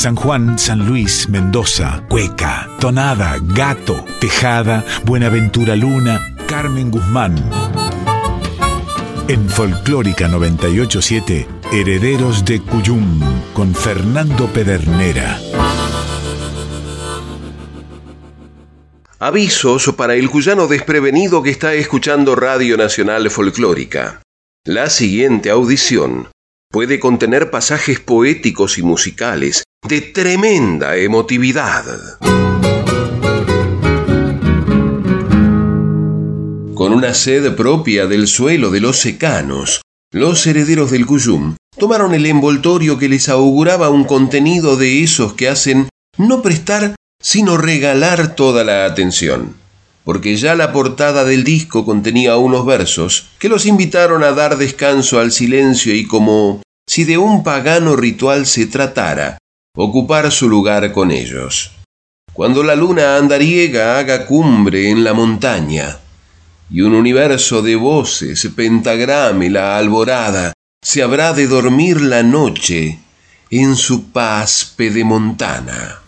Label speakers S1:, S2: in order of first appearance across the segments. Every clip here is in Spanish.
S1: San Juan, San Luis, Mendoza, Cueca, Tonada, Gato, Tejada, Buenaventura Luna, Carmen Guzmán. En Folclórica 987, Herederos de Cuyum, con Fernando Pedernera.
S2: Avisos para el cuyano desprevenido que está escuchando Radio Nacional Folclórica. La siguiente audición puede contener pasajes poéticos y musicales de tremenda emotividad. Con una sed propia del suelo de los secanos, los herederos del Cuyum tomaron el envoltorio que les auguraba un contenido de esos que hacen no prestar sino regalar toda la atención, porque ya la portada del disco contenía unos versos que los invitaron a dar descanso al silencio y como si de un pagano ritual se tratara, ocupar su lugar con ellos. Cuando la luna andariega haga cumbre en la montaña, y un universo de voces pentagrame la alborada, se habrá de dormir la noche en su paz pedemontana.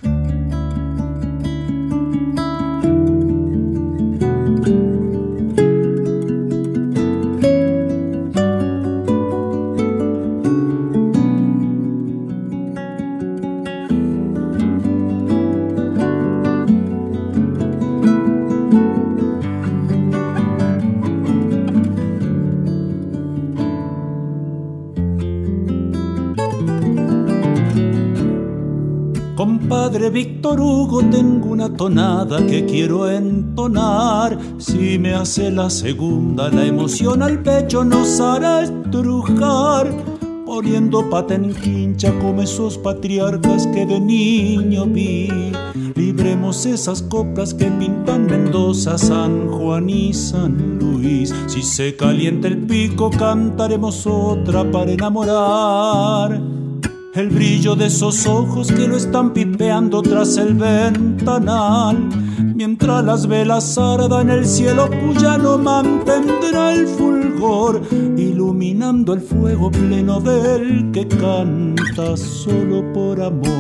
S3: Una tonada que quiero entonar. Si me hace la segunda, la emoción al pecho nos hará estrujar. Poniendo pata en quincha como esos patriarcas que de niño vi. Libremos esas coplas que pintan Mendoza, San Juan y San Luis. Si se calienta el pico, cantaremos otra para enamorar el brillo de esos ojos que lo están pipeando tras el ventanal. Mientras las velas ardan, el cielo no mantendrá el fulgor, iluminando el fuego pleno del que canta solo por amor.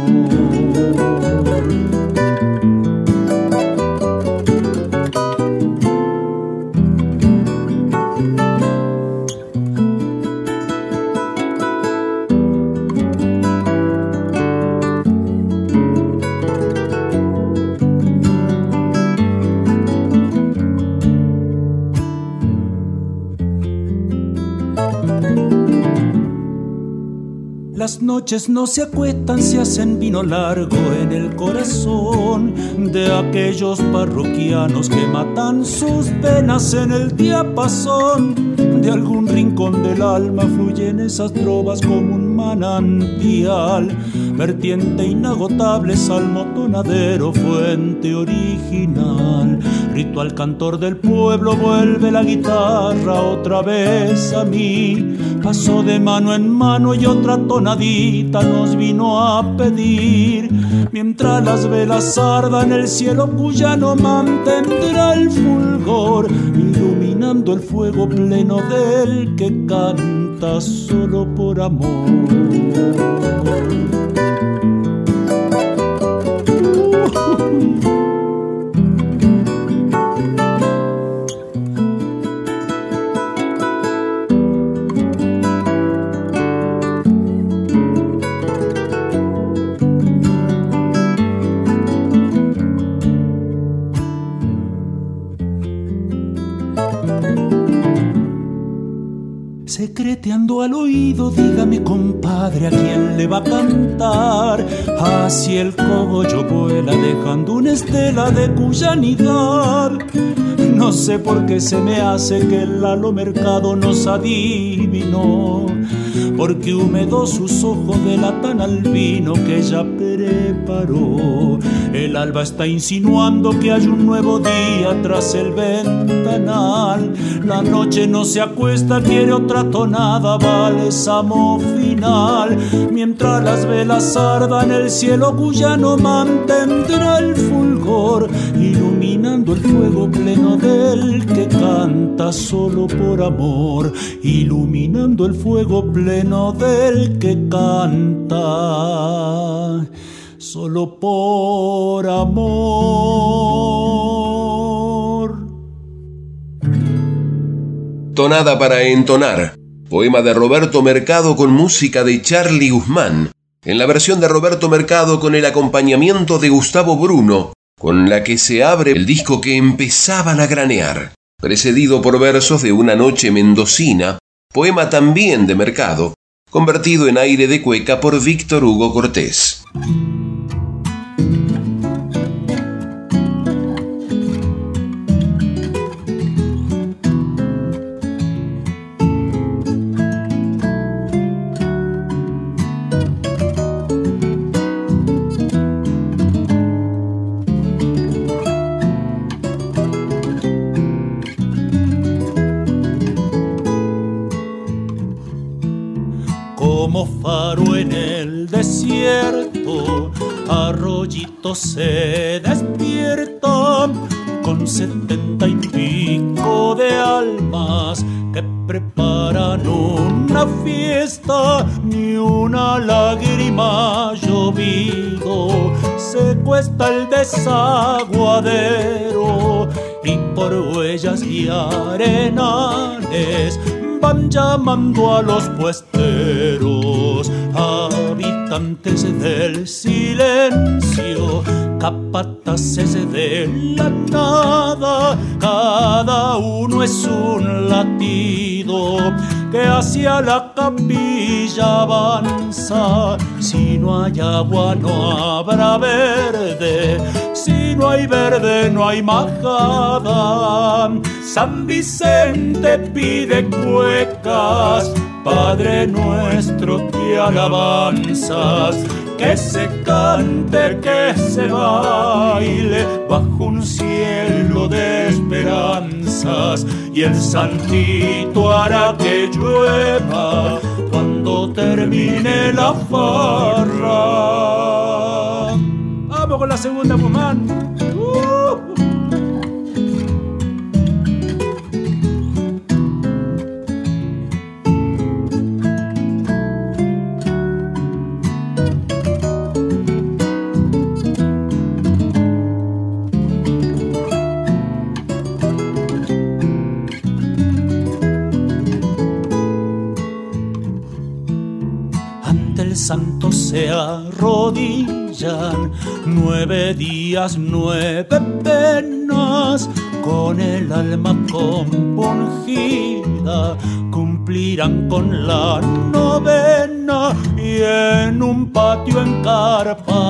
S3: Noches no se acuestan, se hacen vino largo en el corazón de aquellos parroquianos que matan sus penas en el diapasón. De algún rincón del alma fluyen esas trovas como un manantial, vertiente inagotable, salmo tonadero, fuente original. Ritual cantor del pueblo, vuelve la guitarra otra vez a mí. Pasó de mano en mano y otra tonadita nos vino a pedir. Mientras las velas ardan, el cielo no mantendrá el fulgor, iluminando el fuego pleno del que canta solo por amor. Va a cantar. Así el cogollo vuela dejando una estela de cuyanidad. No sé por qué se me hace que el halo mercado nos adivinó, porque húmedo sus ojos delatan al vino que ella preparó. El alba está insinuando que hay un nuevo día tras el ventanal. La noche no se acuesta, quiere otra tonada, samo final. Mientras las velas ardan, el cielo cuyano mantendrá el fulgor, iluminando el fuego pleno del que canta solo por amor, iluminando el fuego pleno del que canta solo por amor.
S2: Tonada para entonar, poema de Roberto Mercado con música de Charlie Guzmán, en la versión de Roberto Mercado con el acompañamiento de Gustavo Bruno, con la que se abre el disco que empezaban a granear, precedido por versos de Una noche mendocina, poema también de Mercado, convertido en aire de cueca por Víctor Hugo Cortés.
S3: Se despierta con setenta y pico de almas que preparan una fiesta, ni una lágrima llovido. Se cuesta el desaguadero y por huellas y arenales van llamando a los puesteros, habitantes del silencio, capataces de la nada, cada uno es un latido que hacia la capilla avanza. Si no hay agua no habrá verde, si no hay verde no hay majada. San Vicente pide cuecas, Padre nuestro que alabanzas que se cante, que se baile bajo un cielo de esperanzas y el santito hará que llueva cuando termine la farra. Vamos con la segunda, Pumán. Nueve días, nueve penas, con el alma compungida, cumplirán con la novena. Y en un patio encarpadito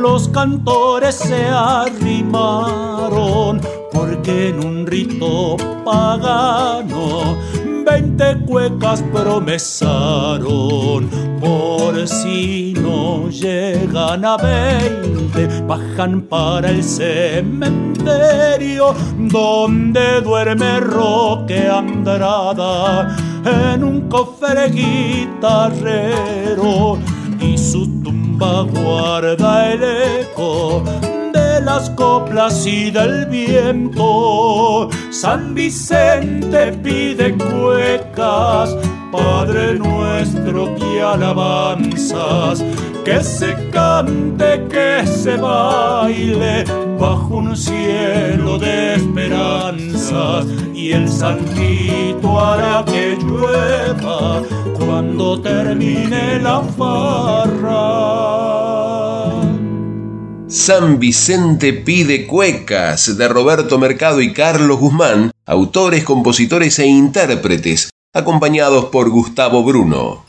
S3: los cantores se arrimaron. Porque en un rito pagano veinte cuecas promesaron. Por si no llegan a veinte, bajan para el cementerio donde duerme Roque Andrada en un cofre guitarrero y su tumba guarda el eco las coplas y del viento. San Vicente pide cuecas, Padre nuestro que alabanzas, que se cante, que se baile bajo un cielo de esperanzas y el santito hará que llueva cuando termine la farra.
S2: San Vicente pide cuecas de Roberto Mercado y Carlos Guzmán, autores, compositores e intérpretes, acompañados por Gustavo Bruno.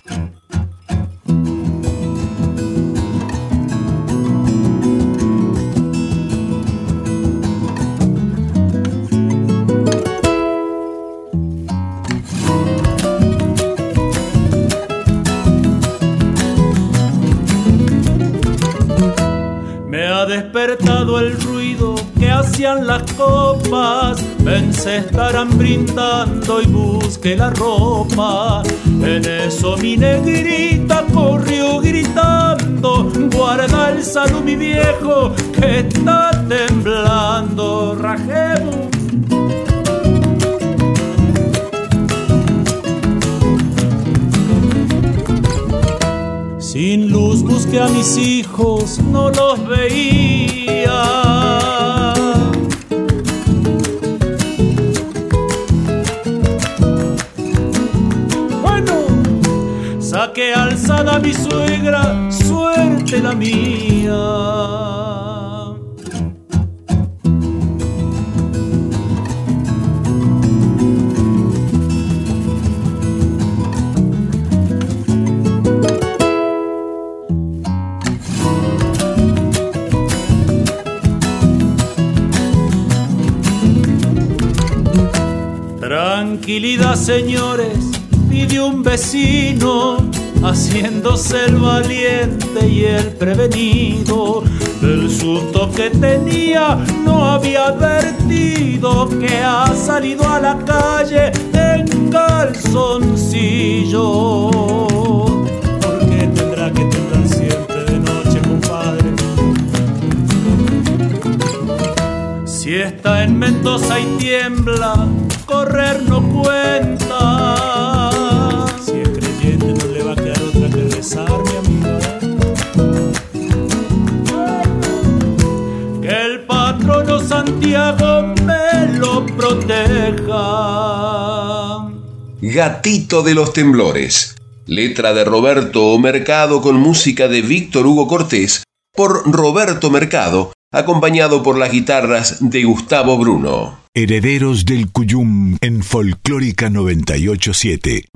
S3: el ruido que hacían las copas, vence estarán brindando y busque la ropa. En eso mi negrita corrió gritando, guarda el salud mi viejo que está temblando, rajemos Sin luz busqué a mis hijos, no los veía. Mi suegra, suerte la mía. Tranquilidad, señores, pidió un vecino, haciéndose el valiente y el prevenido. Del susto que tenía no había advertido que ha salido a la calle en calzoncillo. ¿Por qué tendrá que temblar siempre de noche, compadre? Si está en Mendoza y tiembla, correr no cuenta. Santiago me lo proteja.
S2: Gatito de los Temblores. Letra de Roberto Mercado con música de Víctor Hugo Cortés por Roberto Mercado, acompañado por las guitarras de Gustavo Bruno.
S1: Herederos del Cuyum en Folclórica 987.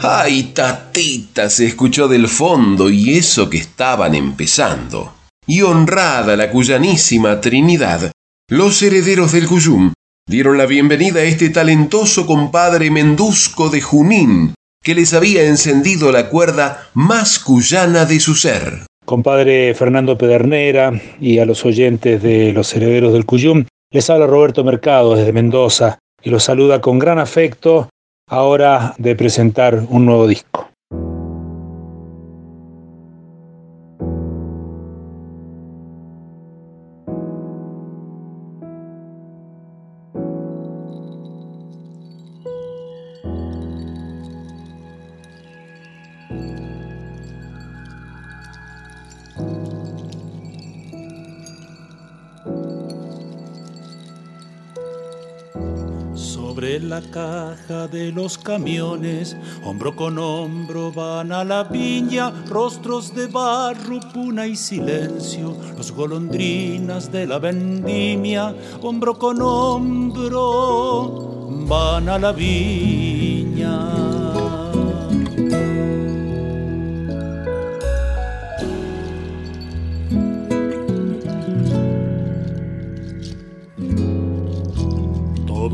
S2: ¡Ay, tatita! se escuchó del fondo y eso que estaban empezando. Y honrada la cuyanísima Trinidad, los herederos del Cuyum dieron la bienvenida a este talentoso compadre mendusco de Junín, que les había encendido la cuerda más cuyana de su ser
S4: compadre Fernando Pedernera y a los oyentes de Los Herederos del Cuyum. Les habla Roberto Mercado desde Mendoza y los saluda con gran afecto ahora de presentar un nuevo disco.
S3: De los camiones, hombro con hombro van a la viña, rostros de barro, puna y silencio, los golondrinas de la vendimia, hombro con hombro van a la viña.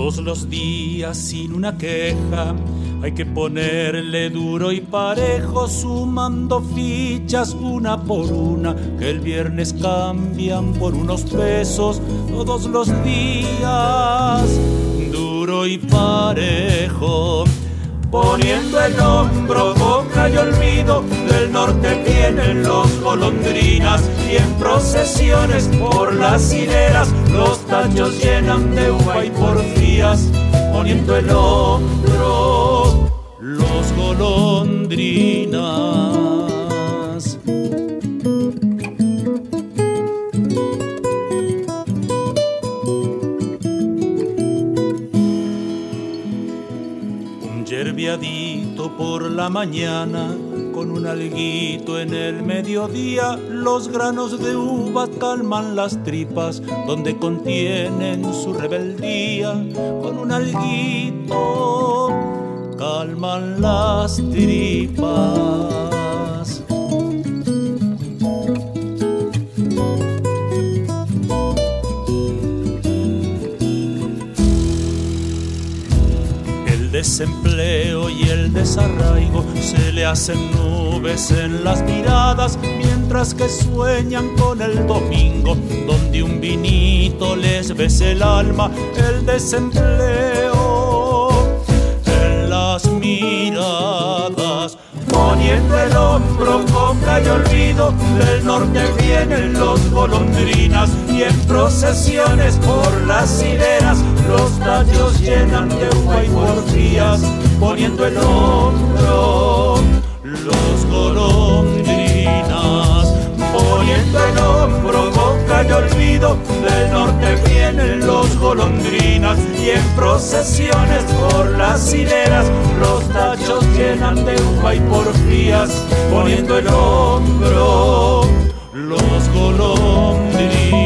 S3: Todos los días sin una queja, hay que ponerle duro y parejo, sumando fichas una por una, que el viernes cambian por unos pesos todos los días, duro y parejo poniendo el hombro, boca y olvido, del norte vienen los golondrinas y en procesiones por las hileras los tachos llenan de uva y porfías, poniendo el hombro los golondrinas. por la mañana, con un alguito en el mediodía, los granos de uva calman las tripas, donde contienen su rebeldía, con un alguito calman las tripas. Desempleo y el desarraigo se le hacen nubes en las miradas mientras que sueñan con el domingo donde un vinito les bese el alma el desempleo. En las miradas Poniendo el hombro, copla y olvido, del norte vienen los golondrinas y en procesiones por las hileras los tallos llenan de uva y porfías, poniendo el hombro, los golondrinas, poniendo el hombro, boca y olvido, del norte vienen los golondrinas y en procesiones por las hileras los tachos llenan de uva y porfías poniendo el hombro los golondrinas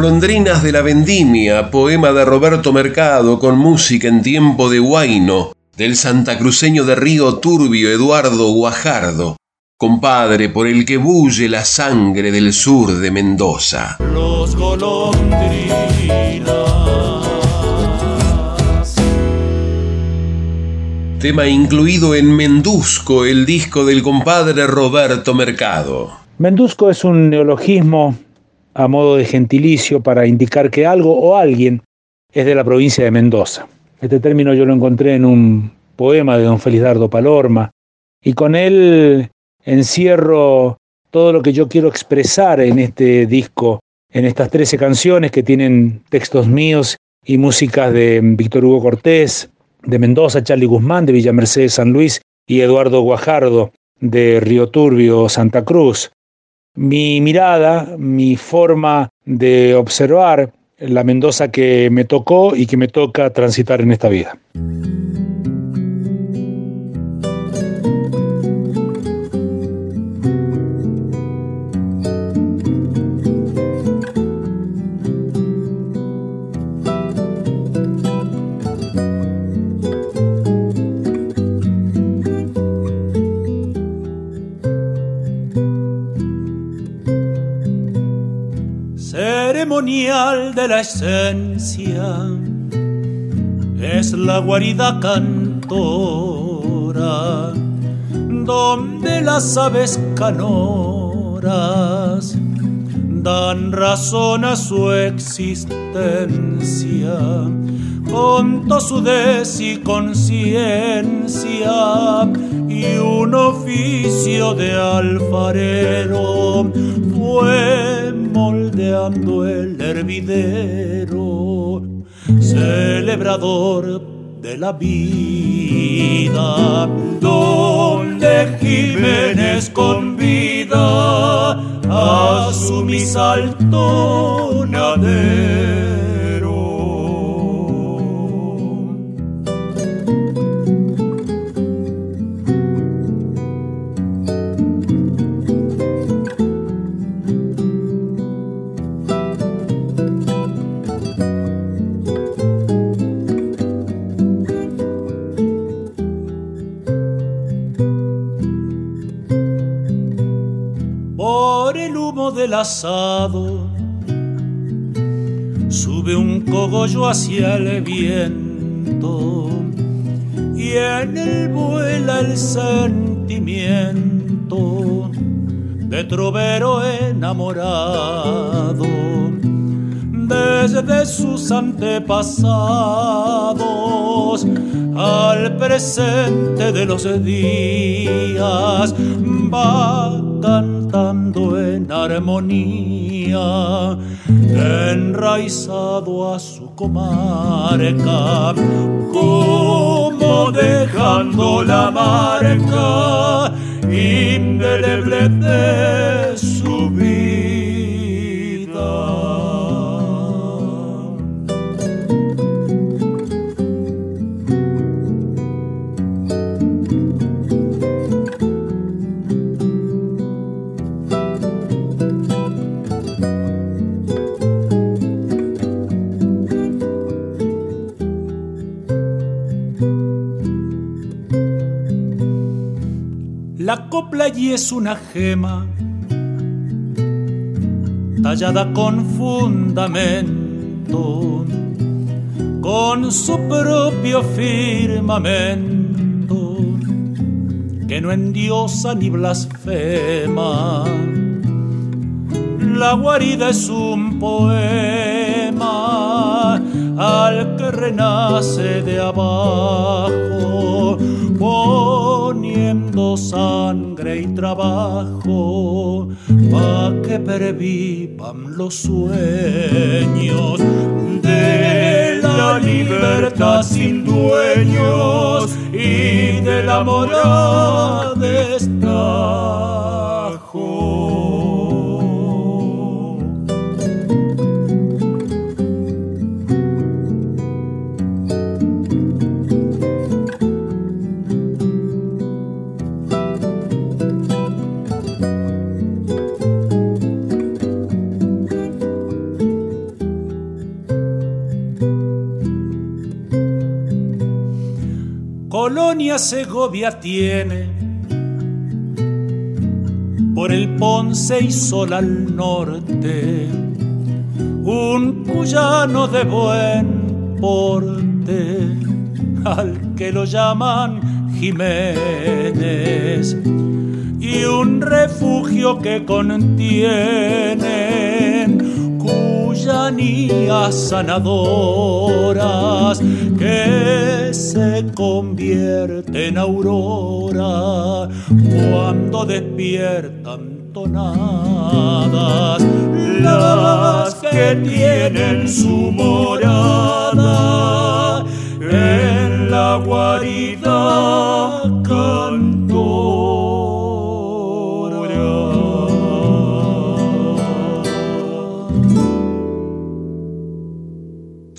S3: Golondrinas
S2: de la Vendimia, poema de Roberto Mercado con música en tiempo de Huayno, del santacruceño de Río Turbio Eduardo Guajardo, compadre por el que bulle la sangre del sur de Mendoza.
S3: Los golondrinas.
S2: Tema incluido en Mendusco, el disco del compadre Roberto Mercado.
S4: Mendusco es un neologismo a modo de gentilicio para indicar que algo o alguien es de la provincia de Mendoza. Este término yo lo encontré en un poema de don Felizardo Palorma y con él encierro todo lo que yo quiero expresar en este disco, en estas 13 canciones que tienen textos míos y músicas de Víctor Hugo Cortés, de Mendoza, Charlie Guzmán, de Villa Mercedes San Luis y Eduardo Guajardo de Río Turbio, Santa Cruz mi mirada, mi forma de observar la Mendoza que me tocó y que me toca transitar en esta vida.
S3: De la esencia. Es la guarida cantora donde las aves canoras dan razón a su existencia con tosudez y conciencia y un oficio de alfarero. Fue moldeando el hervidero, celebrador de la vida, donde Jiménez convida a su misaltonadero. Sube un cogollo hacia el viento y en él vuela el sentimiento de trovero enamorado. Desde sus antepasados al presente de los días va en armonía, enraizado a su comarca, como dejando la marca indeleble de su vida. La copla allí es una gema tallada con fundamento, con su propio firmamento, que no endiosa ni blasfema. La guarida es un poema al que renace de abajo, poniendo sangre y trabajo pa' que pervivan los sueños de la libertad sin dueños y de la morada de Segovia tiene. Por el Ponce y Sol al norte. Un cuyano de buen porte al que lo llaman Jiménez. Y un refugio que contienen cuyanías sanadoras que se convierten en aurora cuando despiertan tonadas las que tienen su morada en la guarida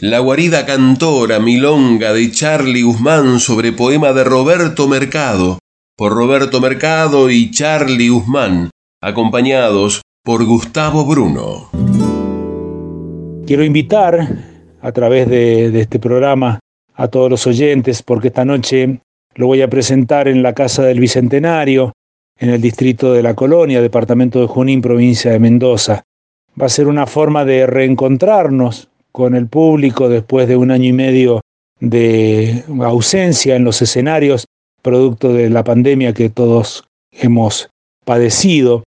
S2: La guarida cantora Milonga de Charlie Guzmán sobre poema de Roberto Mercado, por Roberto Mercado y Charlie Guzmán, acompañados por Gustavo Bruno.
S4: Quiero invitar a través de, de este programa a todos los oyentes, porque esta noche lo voy a presentar en la Casa del Bicentenario, en el distrito de La Colonia, departamento de Junín, provincia de Mendoza. Va a ser una forma de reencontrarnos con el público después de un año y medio de ausencia en los escenarios, producto de la pandemia que todos hemos padecido,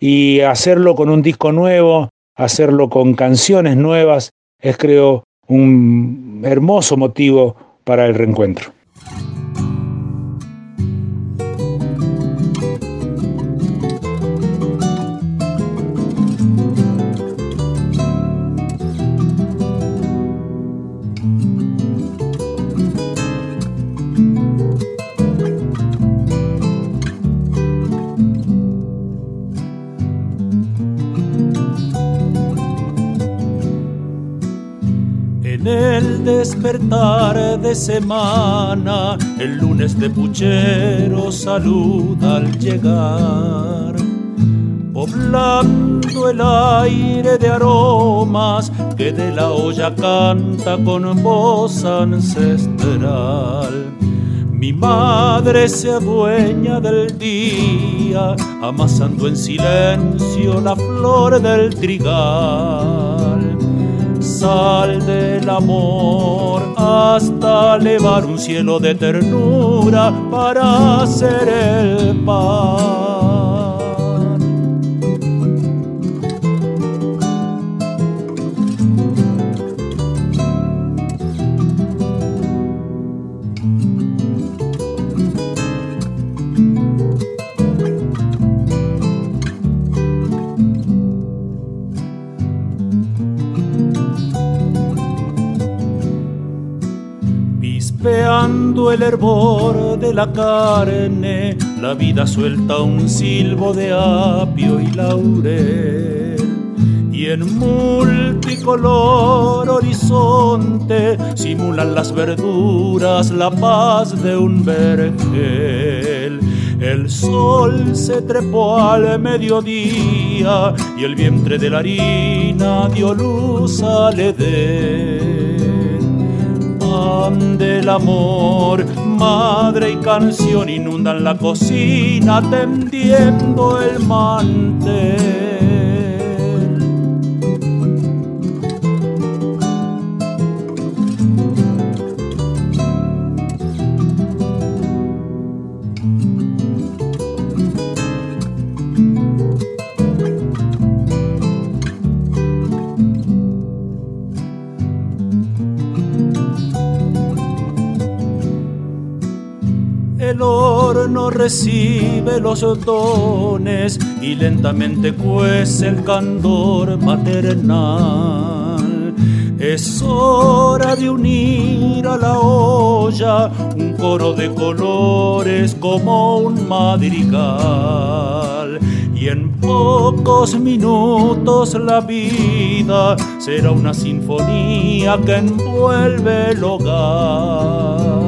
S4: y hacerlo con un disco nuevo, hacerlo con canciones nuevas, es creo un hermoso motivo para el reencuentro.
S3: Despertar de semana, el lunes de puchero saluda al llegar, poblando el aire de aromas que de la olla canta con voz ancestral. Mi madre se adueña del día, amasando en silencio la flor del trigal sal del amor hasta elevar un cielo de ternura para hacer el pan. El hervor de la carne, la vida suelta un silbo de apio y laurel. Y en multicolor horizonte simulan las verduras la paz de un vergel. El sol se trepó al mediodía y el vientre de la harina dio luz al edén del amor. Madre y canción inundan la cocina tendiendo el mantel. Recibe los dones y lentamente cuece el candor maternal. Es hora de unir a la olla un coro de colores como un madrigal. Y en pocos minutos la vida será una sinfonía que envuelve el hogar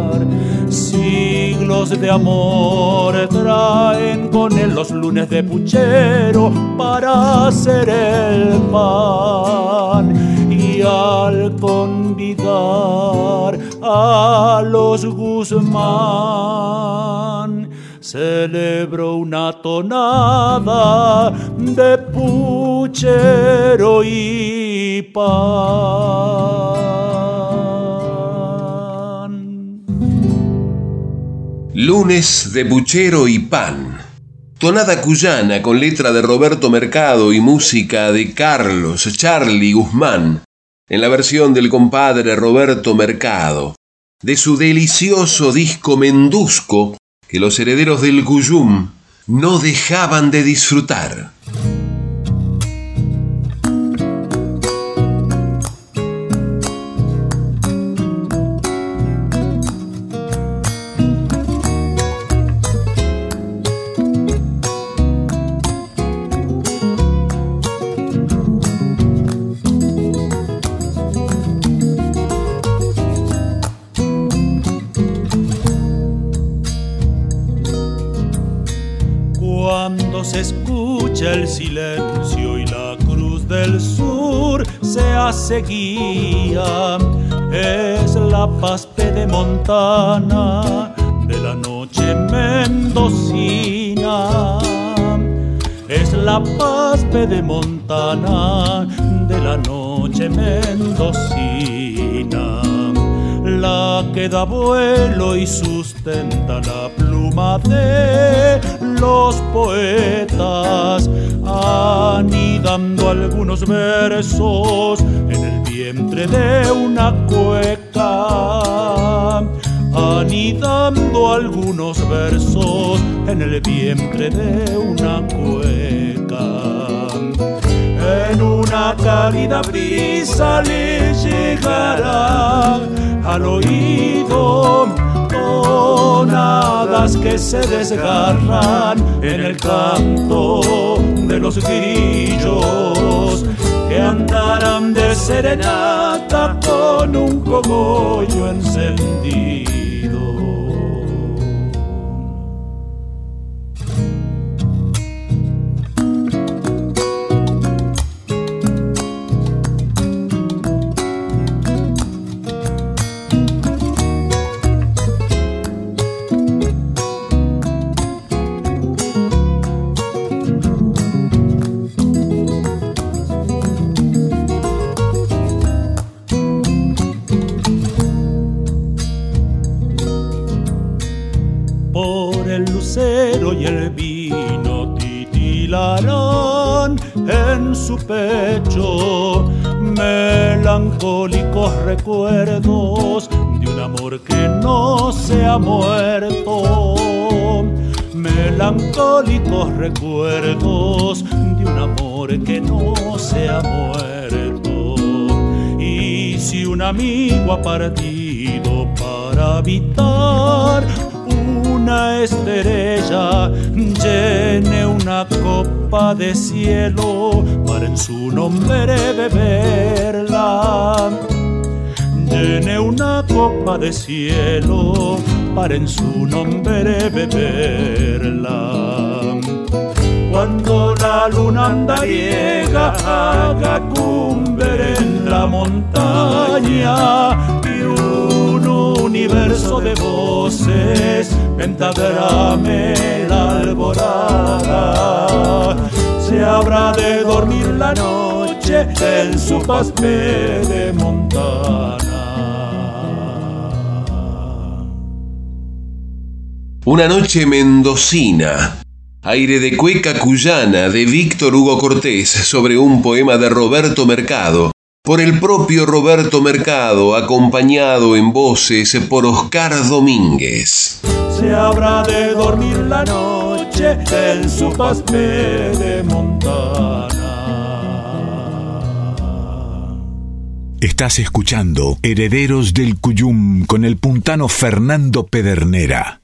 S3: de amor traen con él los lunes de puchero para hacer el pan. Y al convidar a los Guzmán, celebró una tonada de puchero y pan.
S2: Lunes de Buchero y Pan. Tonada cuyana con letra de Roberto Mercado y música de Carlos Charlie Guzmán, en la versión del compadre Roberto Mercado, de su delicioso disco Mendusco que los herederos del Guyum no dejaban de disfrutar.
S3: Es la paz montana de la noche mendocina. Es la paz montana de la noche mendocina. La que da vuelo y sustenta la pluma de los poetas, anidando algunos versos en el vientre de una cueca, anidando algunos versos en el vientre de una cueca. En una cálida brisa le llegará al oído tonadas que se desgarran en el canto de los grillos que andarán de serenata con un cogollo encendido. Su pecho melancólicos recuerdos de un amor que no se ha muerto. Melancólicos recuerdos de un amor que no se ha muerto. Y si un amigo ha partido para habitar una estrella llene una copa de cielo para en su nombre beberla. Llene una copa de cielo para en su nombre beberla. Cuando la luna anda llega, haga cumbre en la montaña y un universo de voces la. Se habrá de dormir la noche en su de montana.
S2: Una noche mendocina. Aire de cueca cuyana de Víctor Hugo Cortés sobre un poema de Roberto Mercado, por el propio Roberto Mercado, acompañado en voces por Oscar Domínguez
S3: se habrá de dormir la noche en su paspe de montana.
S1: Estás escuchando Herederos del Cuyum con el puntano Fernando Pedernera.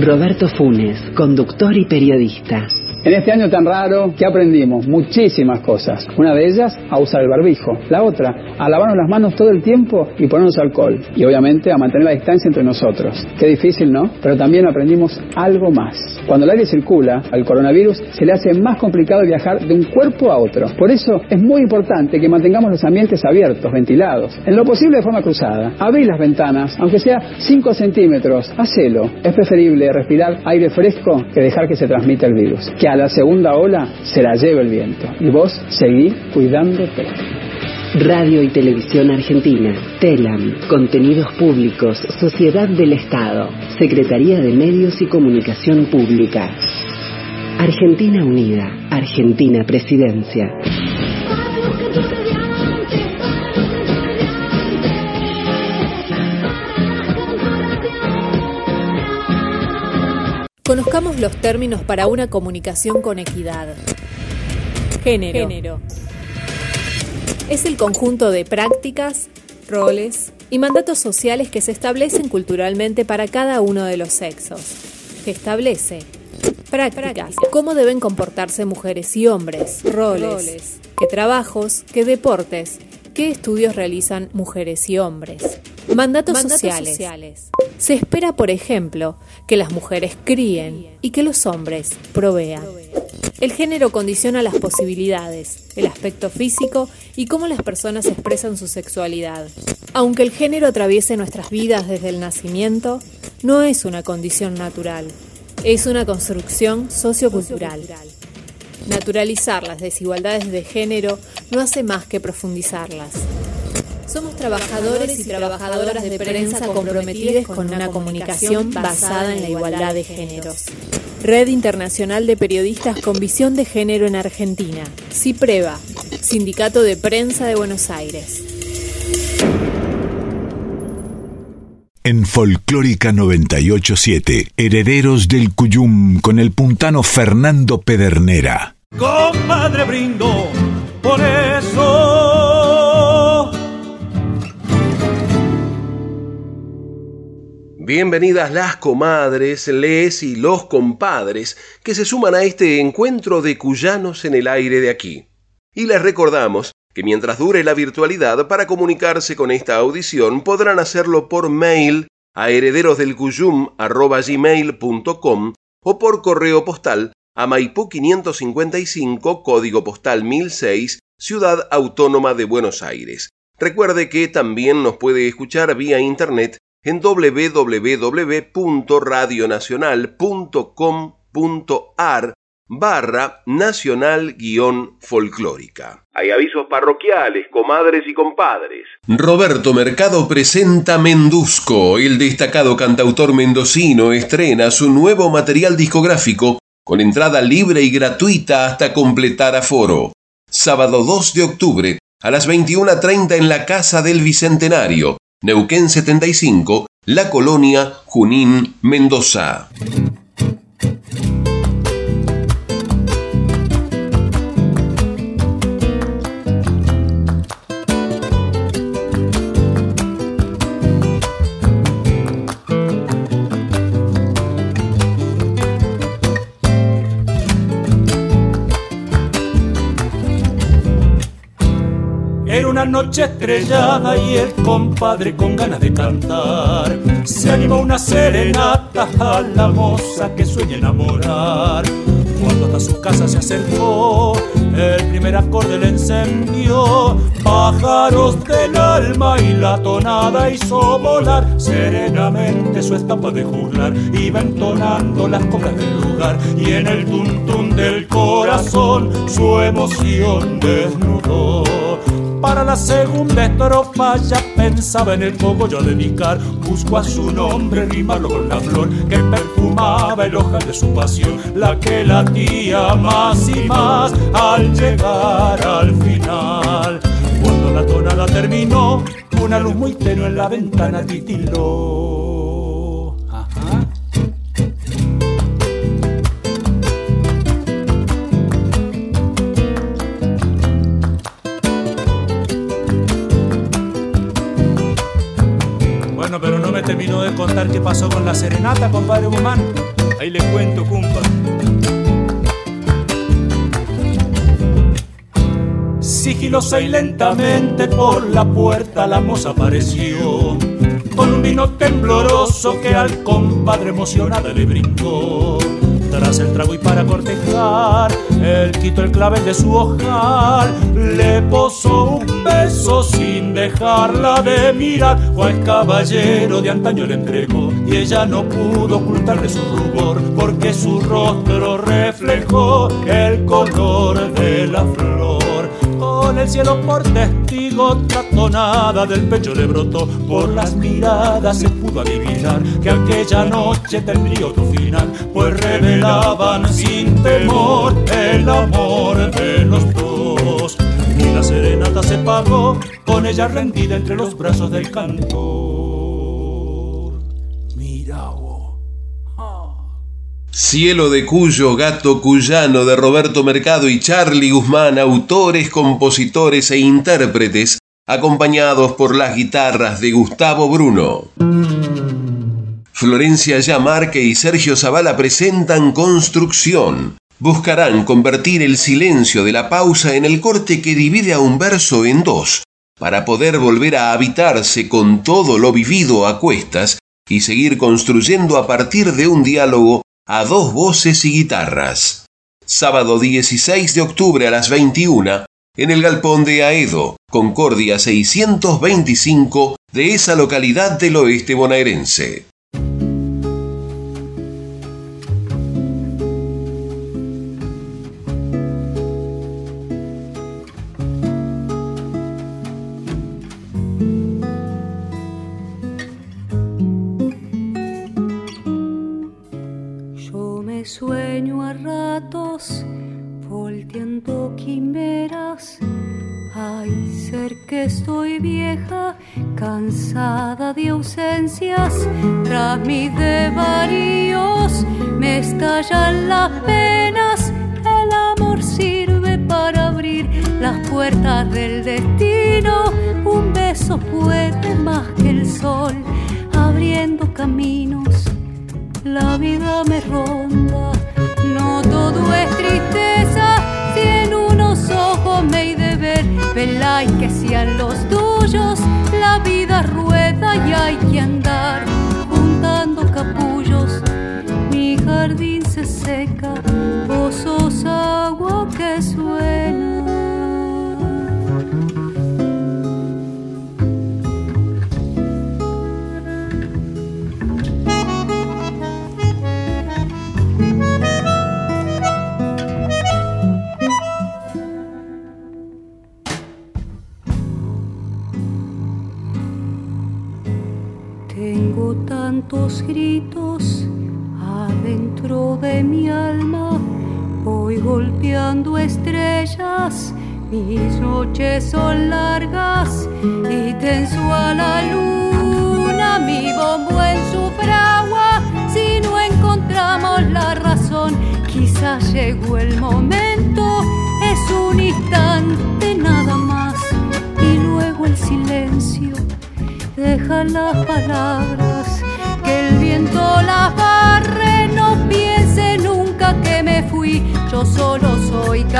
S5: Roberto Funes, conductor y periodista.
S6: En este año tan raro, ¿qué aprendimos? Muchísimas cosas. Una de ellas, a usar el barbijo. La otra, a lavarnos las manos todo el tiempo y ponernos alcohol. Y obviamente a mantener la distancia entre nosotros. Qué difícil, ¿no? Pero también aprendimos algo más. Cuando el aire circula, al coronavirus se le hace más complicado viajar de un cuerpo a otro. Por eso es muy importante que mantengamos los ambientes abiertos, ventilados. En lo posible de forma cruzada. Abrí las ventanas, aunque sea 5 centímetros. Hacelo. Es preferible respirar aire fresco que dejar que se transmita el virus a la segunda ola se la lleve el viento. Y vos seguí cuidándote.
S5: Radio y Televisión Argentina, TELAM, Contenidos Públicos, Sociedad del Estado, Secretaría de Medios y Comunicación Pública. Argentina Unida, Argentina Presidencia.
S7: Conozcamos los términos para una comunicación con equidad. Género. Es el conjunto de prácticas, roles y mandatos sociales que se establecen culturalmente para cada uno de los sexos. Que establece prácticas, cómo deben comportarse mujeres y hombres, roles, qué trabajos, qué deportes, qué estudios realizan mujeres y hombres. Mandatos, sociales. Se espera, por ejemplo, que las mujeres críen y que los hombres provean. El género condiciona las posibilidades, el aspecto físico y cómo las personas expresan su sexualidad. Aunque el género atraviese nuestras vidas desde el nacimiento, no es una condición natural, es una construcción sociocultural. Naturalizar las desigualdades de género no hace más que profundizarlas. Somos trabajadores y trabajadoras de prensa comprometidos con una comunicación basada en la igualdad de géneros. Red Internacional de Periodistas con Visión de Género en Argentina. CIPREVA, Sindicato de Prensa de Buenos Aires.
S1: En Folclórica 987, Herederos del Cuyum con el puntano Fernando Pedernera.
S3: Compadre brindo por eso
S2: Bienvenidas las comadres, les y los compadres que se suman a este encuentro de cuyanos en el aire de aquí. Y les recordamos que mientras dure la virtualidad, para comunicarse con esta audición podrán hacerlo por mail a herederosdelcuyum.com o por correo postal a Maipú 555, código postal 1006, Ciudad Autónoma de Buenos Aires. Recuerde que también nos puede escuchar vía internet en www.radionacional.com.ar barra nacional guion folclórica. Hay avisos parroquiales, comadres y compadres. Roberto Mercado presenta Mendusco. El destacado cantautor mendocino estrena su nuevo material discográfico con entrada libre y gratuita hasta completar aforo. Sábado 2 de octubre a las 21.30 en la Casa del Bicentenario Neuquén 75, La Colonia, Junín, Mendoza.
S3: Noche estrellada y el compadre con ganas de cantar se animó una serenata a la moza que sueña enamorar. Cuando hasta su casa se acercó, el primer acorde le encendió. Pájaros del alma y la tonada hizo volar serenamente su estampa de juglar. Iba entonando las coplas del lugar y en el tuntún del corazón su emoción desnudó para la segunda estrofa ya pensaba en el cogollo a dedicar. Busco a su nombre rimarlo con la flor que perfumaba el ojal de su pasión, la que latía más y más al llegar al final. Cuando la tonada terminó, una luz muy tenue en la ventana titiló. Terminó de contar qué pasó con la serenata, compadre Guzmán. Ahí le cuento, cumpa. Sigilosa y lentamente por la puerta la moza apareció con un vino tembloroso que al compadre emocionado le brincó. Tras el trago y para cortejar, él quitó el clavel de su ojal, le posó un beso sin dejarla de mirar. Cual caballero de antaño le entregó y ella no pudo ocultarle su rubor, porque su rostro reflejó el color por testigo, otra tonada del pecho le brotó. Por las miradas se pudo adivinar que aquella noche tendría otro final, pues revelaban sin temor el amor de los dos. Y la serenata se pagó con ella rendida entre los brazos del cantor.
S2: Cielo de Cuyo, Gato Cuyano de Roberto Mercado y Charlie Guzmán, autores, compositores e intérpretes, acompañados por las guitarras de Gustavo Bruno. Florencia Yamarque y Sergio Zavala presentan Construcción. Buscarán convertir el silencio de la pausa en el corte que divide a un verso en dos, para poder volver a habitarse con todo lo vivido a cuestas y seguir construyendo a partir de un diálogo a dos voces y guitarras. Sábado 16 de octubre a las 21 en el Galpón de Aedo, Concordia 625 de esa localidad del oeste bonaerense.
S8: Estoy vieja, cansada de ausencias, tras mis desvaríos me estallan las penas. El amor sirve para abrir las puertas del destino. Un beso puede más que el sol, abriendo caminos. La vida me ronda, Vela y que sean los tuyos, la vida rueda y hay que andar juntando capullos. Mi jardín se seca,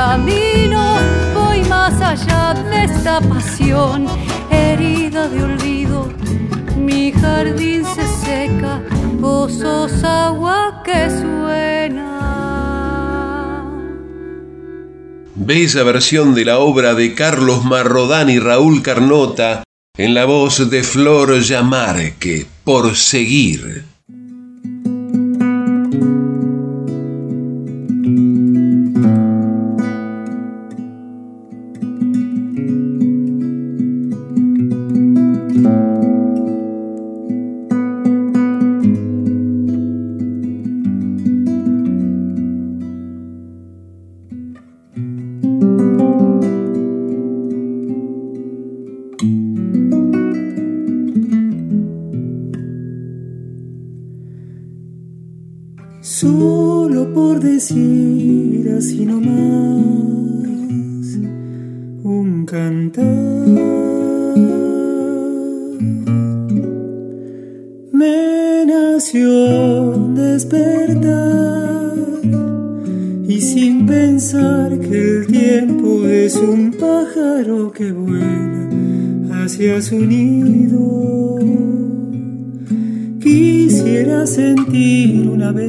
S8: camino, voy más allá de esta pasión, herida de olvido, mi jardín se seca, pozos agua que suena.
S2: Bella versión de la obra de Carlos Marrodán y Raúl Carnota en la voz de Flor Yamarque, por seguir.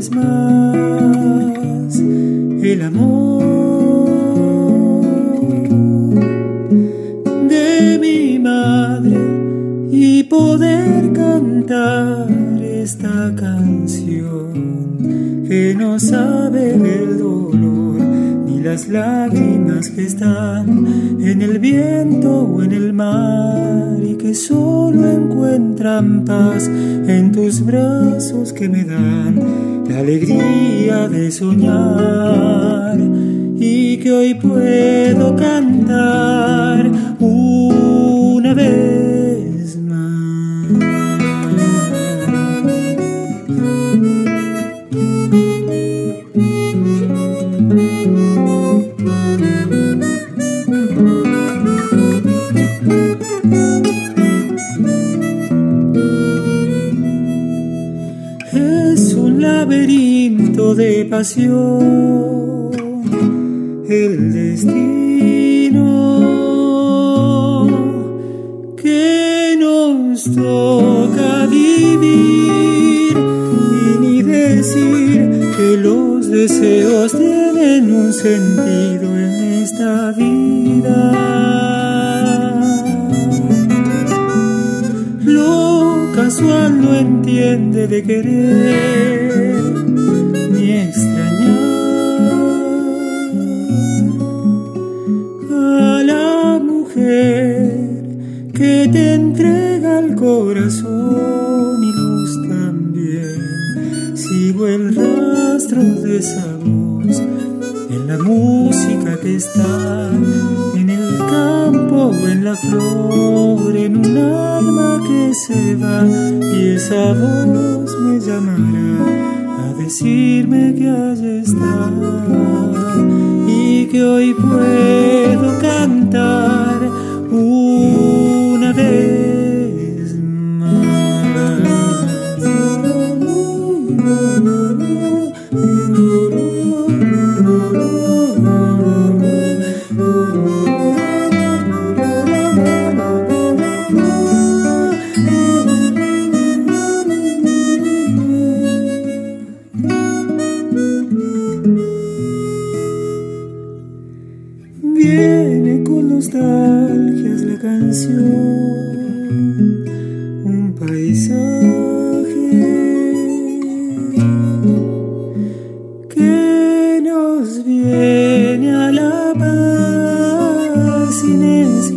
S9: Vez más el amor de mi madre y poder cantar esta canción que no sabe el dolor ni las lágrimas que están en el viento o en el mar y que solo encuentran paz en tus brazos que me dan 그 소녀 de pasión, el destino que nos toca vivir y ni decir que los deseos tienen un sentido en esta vida. Casual no entiende de querer que te entrega el corazón y luz también. Sigo el rastro de esa voz en la música que está en la flor, en un alma que se va y esa voz me llamará a decirme que allí está y que hoy puedo cantar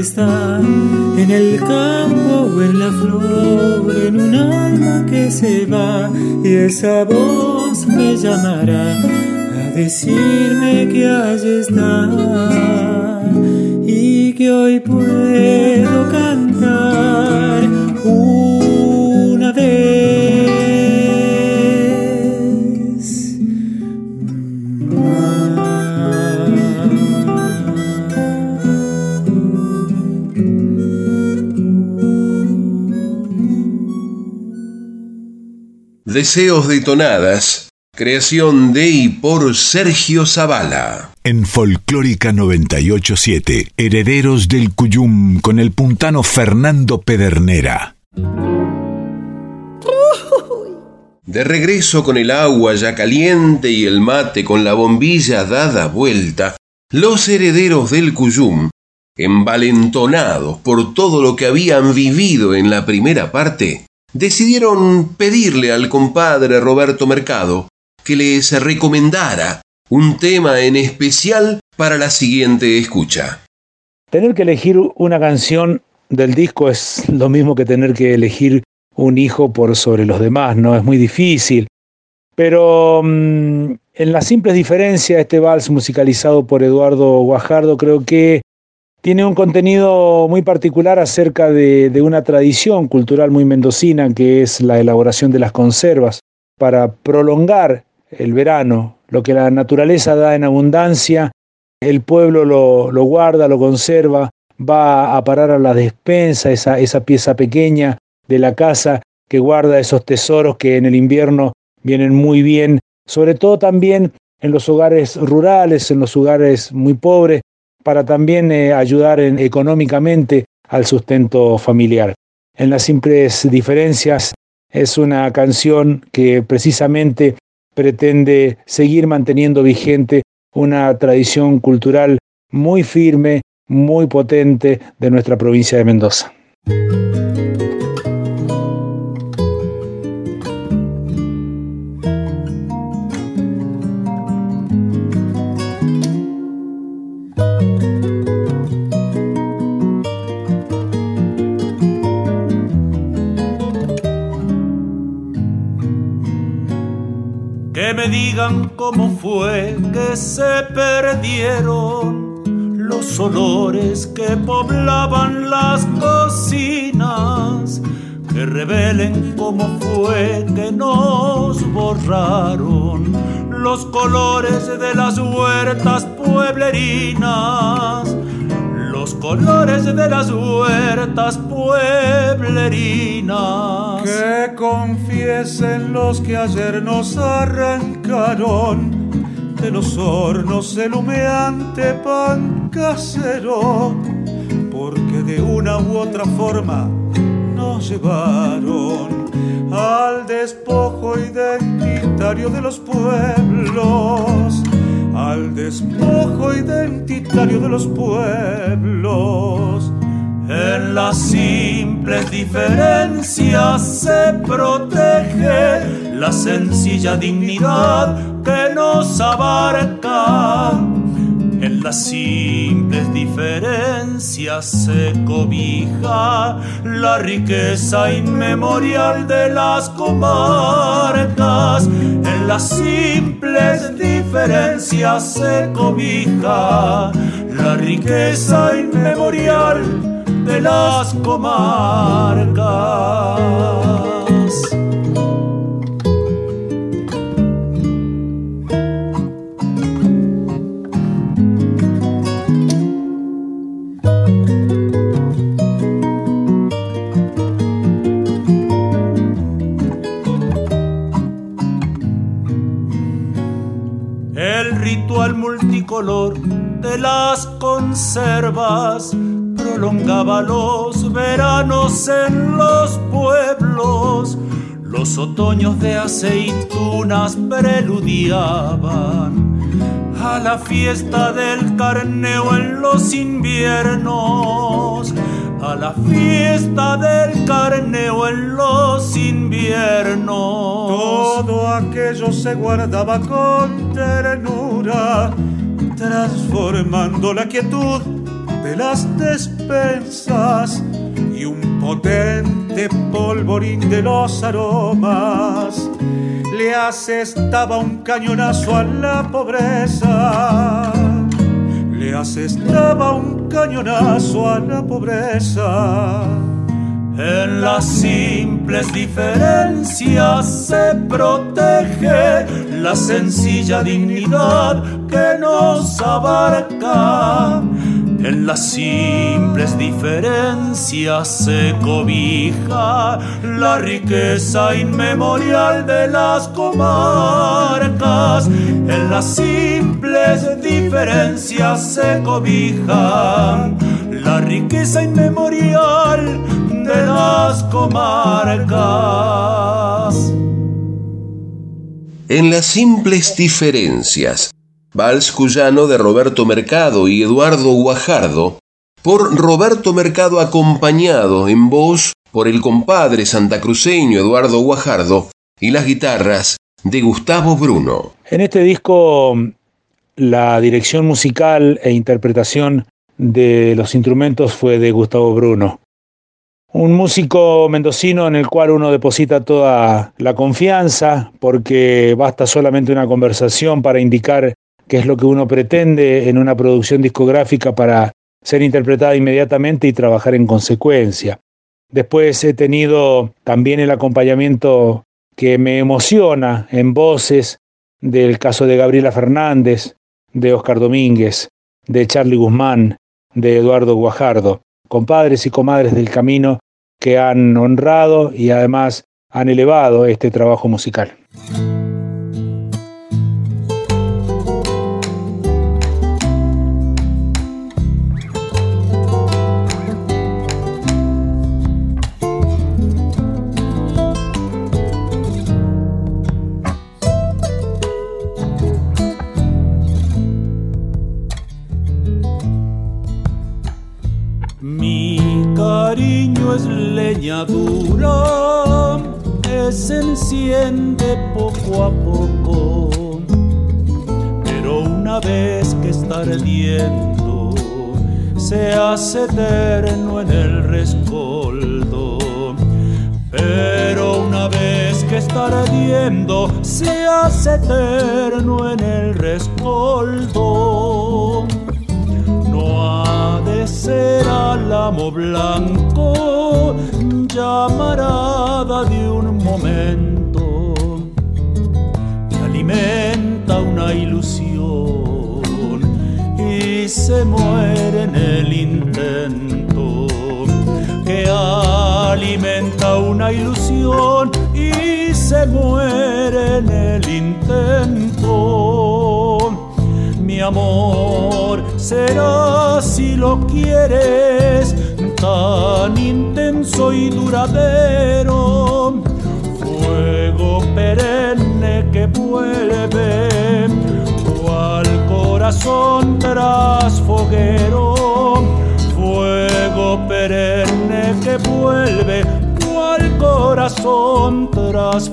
S9: está en el campo o en la flor, en un alma que se va y esa voz me llamará a decirme que allí está y que hoy puedo cantar una vez.
S2: Deseos de tonadas, creación de y por Sergio Zavala.
S1: En Folclórica 987, Herederos del Cuyum con el puntano Fernando Pedernera.
S2: De regreso con el agua ya caliente y el mate con la bombilla dada vuelta, los herederos del Cuyum, envalentonados por todo lo que habían vivido en la primera parte, decidieron pedirle al compadre Roberto Mercado que les recomendara un tema en especial para la siguiente escucha.
S4: Tener que elegir una canción del disco es lo mismo que tener que elegir un hijo por sobre los demás, ¿no? Es muy difícil. Pero mm, en las simples diferencias, este vals musicalizado por Eduardo Guajardo creo que tiene un contenido muy particular acerca de, una tradición cultural muy mendocina, que es la elaboración de las conservas, para prolongar el verano, lo que la naturaleza da en abundancia, el pueblo lo, lo guarda, lo conserva, va a parar a la despensa, esa, esa pieza pequeña de la casa que guarda esos tesoros que en el invierno vienen muy bien, sobre todo también en los hogares rurales, en los hogares muy pobres, para también eh, ayudar en, económicamente al sustento familiar. En las simples diferencias es una canción que precisamente pretende seguir manteniendo vigente una tradición cultural muy firme, muy potente de nuestra provincia de Mendoza.
S3: Me digan cómo fue que se perdieron los olores que poblaban las cocinas, que revelen cómo fue que nos borraron los colores de las huertas pueblerinas los colores de las huertas pueblerinas.
S10: Que confiesen los que ayer nos arrancaron de los hornos el humeante pan casero, porque de una u otra forma nos llevaron al despojo identitario de los pueblos al despojo identitario de los pueblos.
S3: En las simples diferencias se protege la sencilla dignidad que nos abarca. En las simples diferencias se cobija la riqueza inmemorial de las comarcas. En las simples diferencias se cobija la riqueza inmemorial de las comarcas. Multicolor de las conservas prolongaba los veranos en los pueblos. Los otoños de aceitunas preludiaban a la fiesta del carneo en los inviernos, a la fiesta del carneo en los inviernos.
S10: Todo aquello se guardaba con ternura, transformando la quietud de las despensas y un potente polvorín de los aromas le asestaba un cañonazo a la pobreza. Le asestaba un cañonazo a la pobreza.
S3: En las simples diferencias se protege la sencilla dignidad que nos abarca en las simples diferencias se cobija la riqueza inmemorial de las comarcas. En las simples diferencias se cobija la riqueza inmemorial de las comarcas.
S2: En las simples diferencias Vals Cuyano de Roberto Mercado y Eduardo Guajardo, por Roberto Mercado acompañado en voz por el compadre santacruceño Eduardo Guajardo y las guitarras de Gustavo Bruno.
S4: En este disco la dirección musical e interpretación de los instrumentos fue de Gustavo Bruno. Un músico mendocino en el cual uno deposita toda la confianza porque basta solamente una conversación para indicar qué es lo que uno pretende en una producción discográfica para ser interpretada inmediatamente y trabajar en consecuencia. Después he tenido también el acompañamiento que me emociona en voces del caso de Gabriela Fernández, de Oscar Domínguez, de Charlie Guzmán, de Eduardo Guajardo, compadres y comadres del camino que han honrado y además han elevado este trabajo musical.
S3: Dura que se enciende poco a poco, pero una vez que está ardiendo, se hace eterno en el rescoldo. Pero una vez que está ardiendo, se hace eterno en el rescoldo. No ha de ser álamo blanco llamarada de un momento que alimenta una ilusión y se muere en el intento que alimenta una ilusión y se muere en el intento. Mi amor será si lo quieres tan intenso y duradero, fuego perenne que vuelve, cual corazón tras foguero, fuego perenne que vuelve, cual corazón tras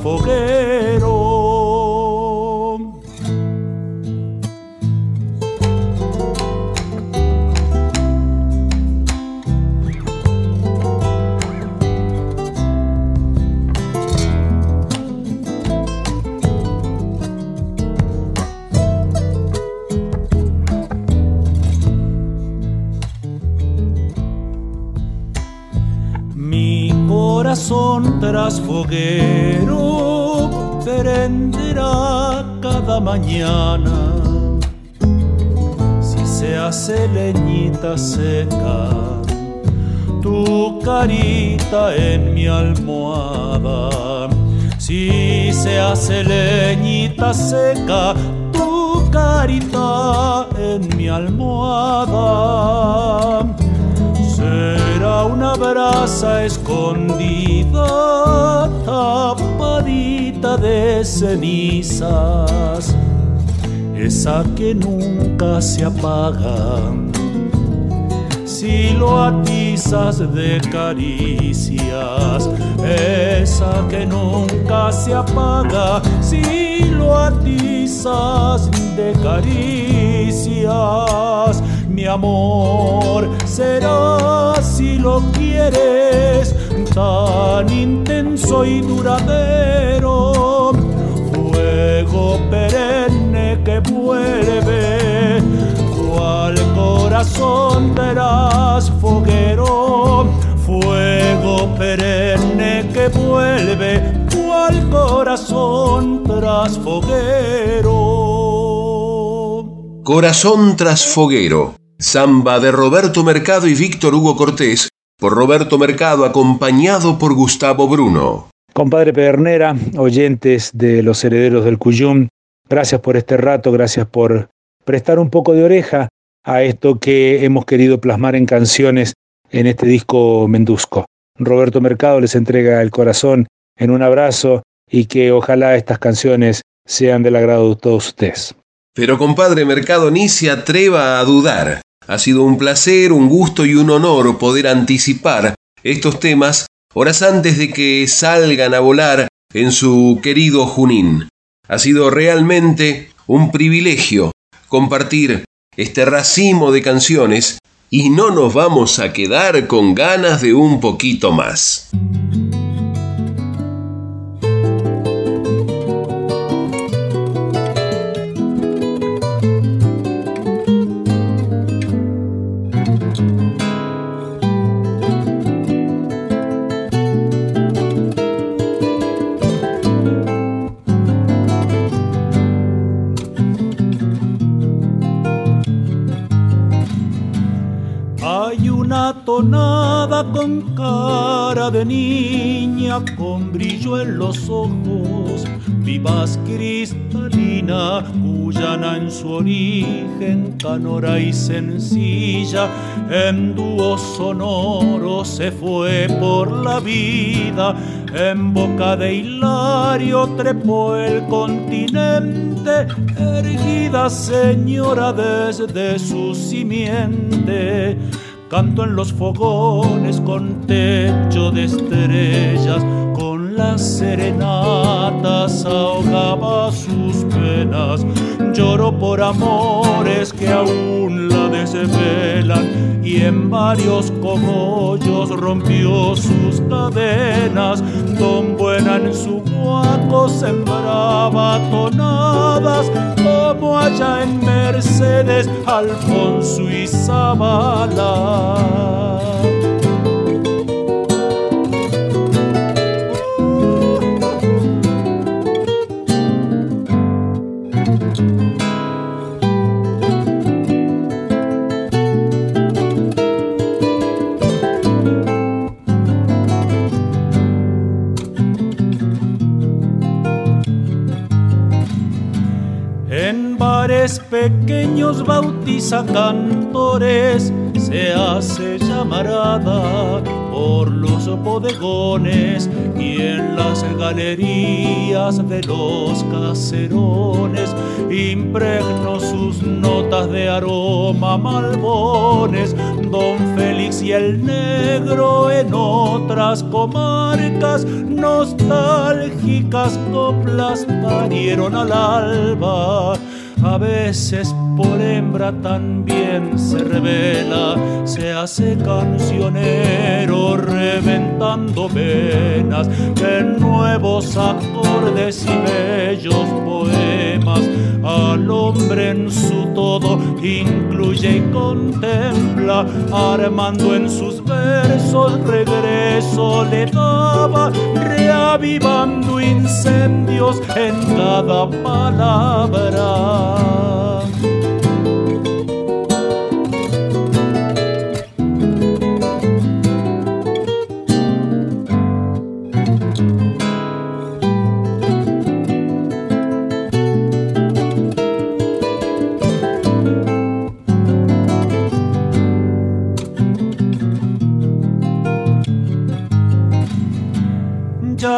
S3: foguero prenderá cada mañana. Si se hace leñita seca, tu carita en mi almohada. Si se hace leñita seca, tu carita en mi almohada una brasa escondida, tapadita de cenizas, esa que nunca se apaga. Si lo atizas de caricias, esa que nunca se apaga. Si lo atizas de caricias, mi amor. Será si lo quieres tan intenso y duradero. Fuego perenne que vuelve cual corazón verás foguero. Fuego perenne que vuelve cual corazón tras foguero.
S2: Corazón tras foguero Samba de Roberto Mercado y Víctor Hugo Cortés, por Roberto Mercado acompañado por Gustavo Bruno.
S4: Compadre Pedernera, oyentes de los herederos del Cuyum, gracias por este rato, gracias por prestar un poco de oreja a esto que hemos querido plasmar en canciones en este disco Mendusco. Roberto Mercado les entrega el corazón en un abrazo y que ojalá estas canciones sean del agrado de todos ustedes.
S2: Pero compadre Mercado ni se atreva a dudar. Ha sido un placer, un gusto y un honor poder anticipar estos temas horas antes de que salgan a volar en su querido Junín. Ha sido realmente un privilegio compartir este racimo de canciones y no nos vamos a quedar con ganas de un poquito más.
S3: Con cara de niña, con brillo en los ojos, vivaz cristalina, cuyana en su origen, canora y sencilla, en dúo sonoro se fue por la vida, en boca de Hilario trepó el continente, erguida señora desde su simiente Canto en los fogones con techo de estrellas, con las serenatas ahogaba sus penas. Lloro por amores que aún la desvelan y en varios cogollos rompió sus cadenas. Don Buena en su guaco sembraba tonadas como allá en Mercedes, Alfonso y Zabala. Pequeños bautiza cantores, se hace llamarada por los bodegones y en las galerías de los caserones impregno sus notas de aroma malbones. Don Félix y el negro en otras comarcas nostálgicas coplas parieron al alba veces por hembra también se revela, se hace cancionero reventando venas, que nuevos acordes y bellos poemas al hombre en su todo incluye y contempla, armando en sus versos regreso le daba, reavivando incendios en cada palabra.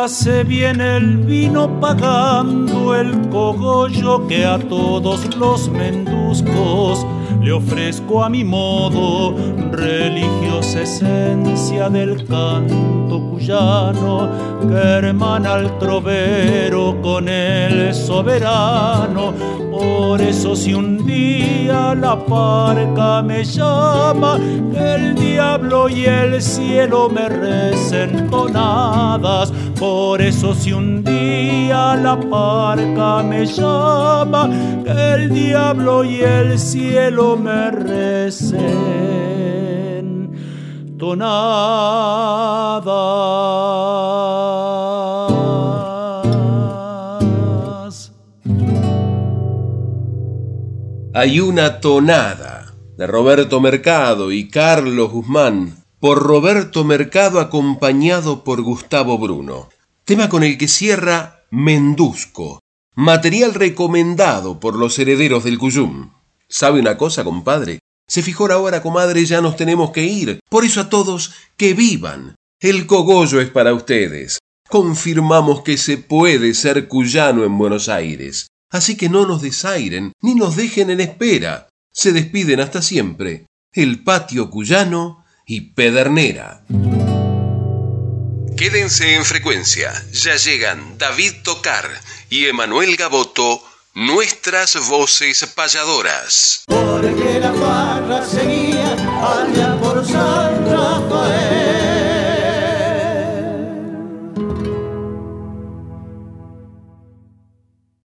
S3: Se viene el vino pagando el cogollo que a todos los menduscos le ofrezco a mi modo religiosa esencia del canto cuyano que hermana al trovero con el soberano. Por eso si un día la parca me llama, el diablo y el cielo me recen tonadas por eso si un día la parca me llama, el diablo y el cielo me recen tonadas.
S2: Hay una tonada de Roberto Mercado y Carlos Guzmán por Roberto Mercado acompañado por Gustavo Bruno. Tema con el que cierra Mendusco, material recomendado por los herederos del Cuyum. ¿Sabe una cosa, compadre? Se fijó ahora, comadre, ya nos tenemos que ir. Por eso a todos, que vivan. El cogollo es para ustedes. Confirmamos que se puede ser cuyano en Buenos Aires. Así que no nos desairen, ni nos dejen en espera. Se despiden hasta siempre. El patio cuyano y Pedernera. Quédense en frecuencia, ya llegan David Tocar y Emanuel Gaboto, nuestras voces payadoras.
S3: Porque la barra seguía allá por San Rafael.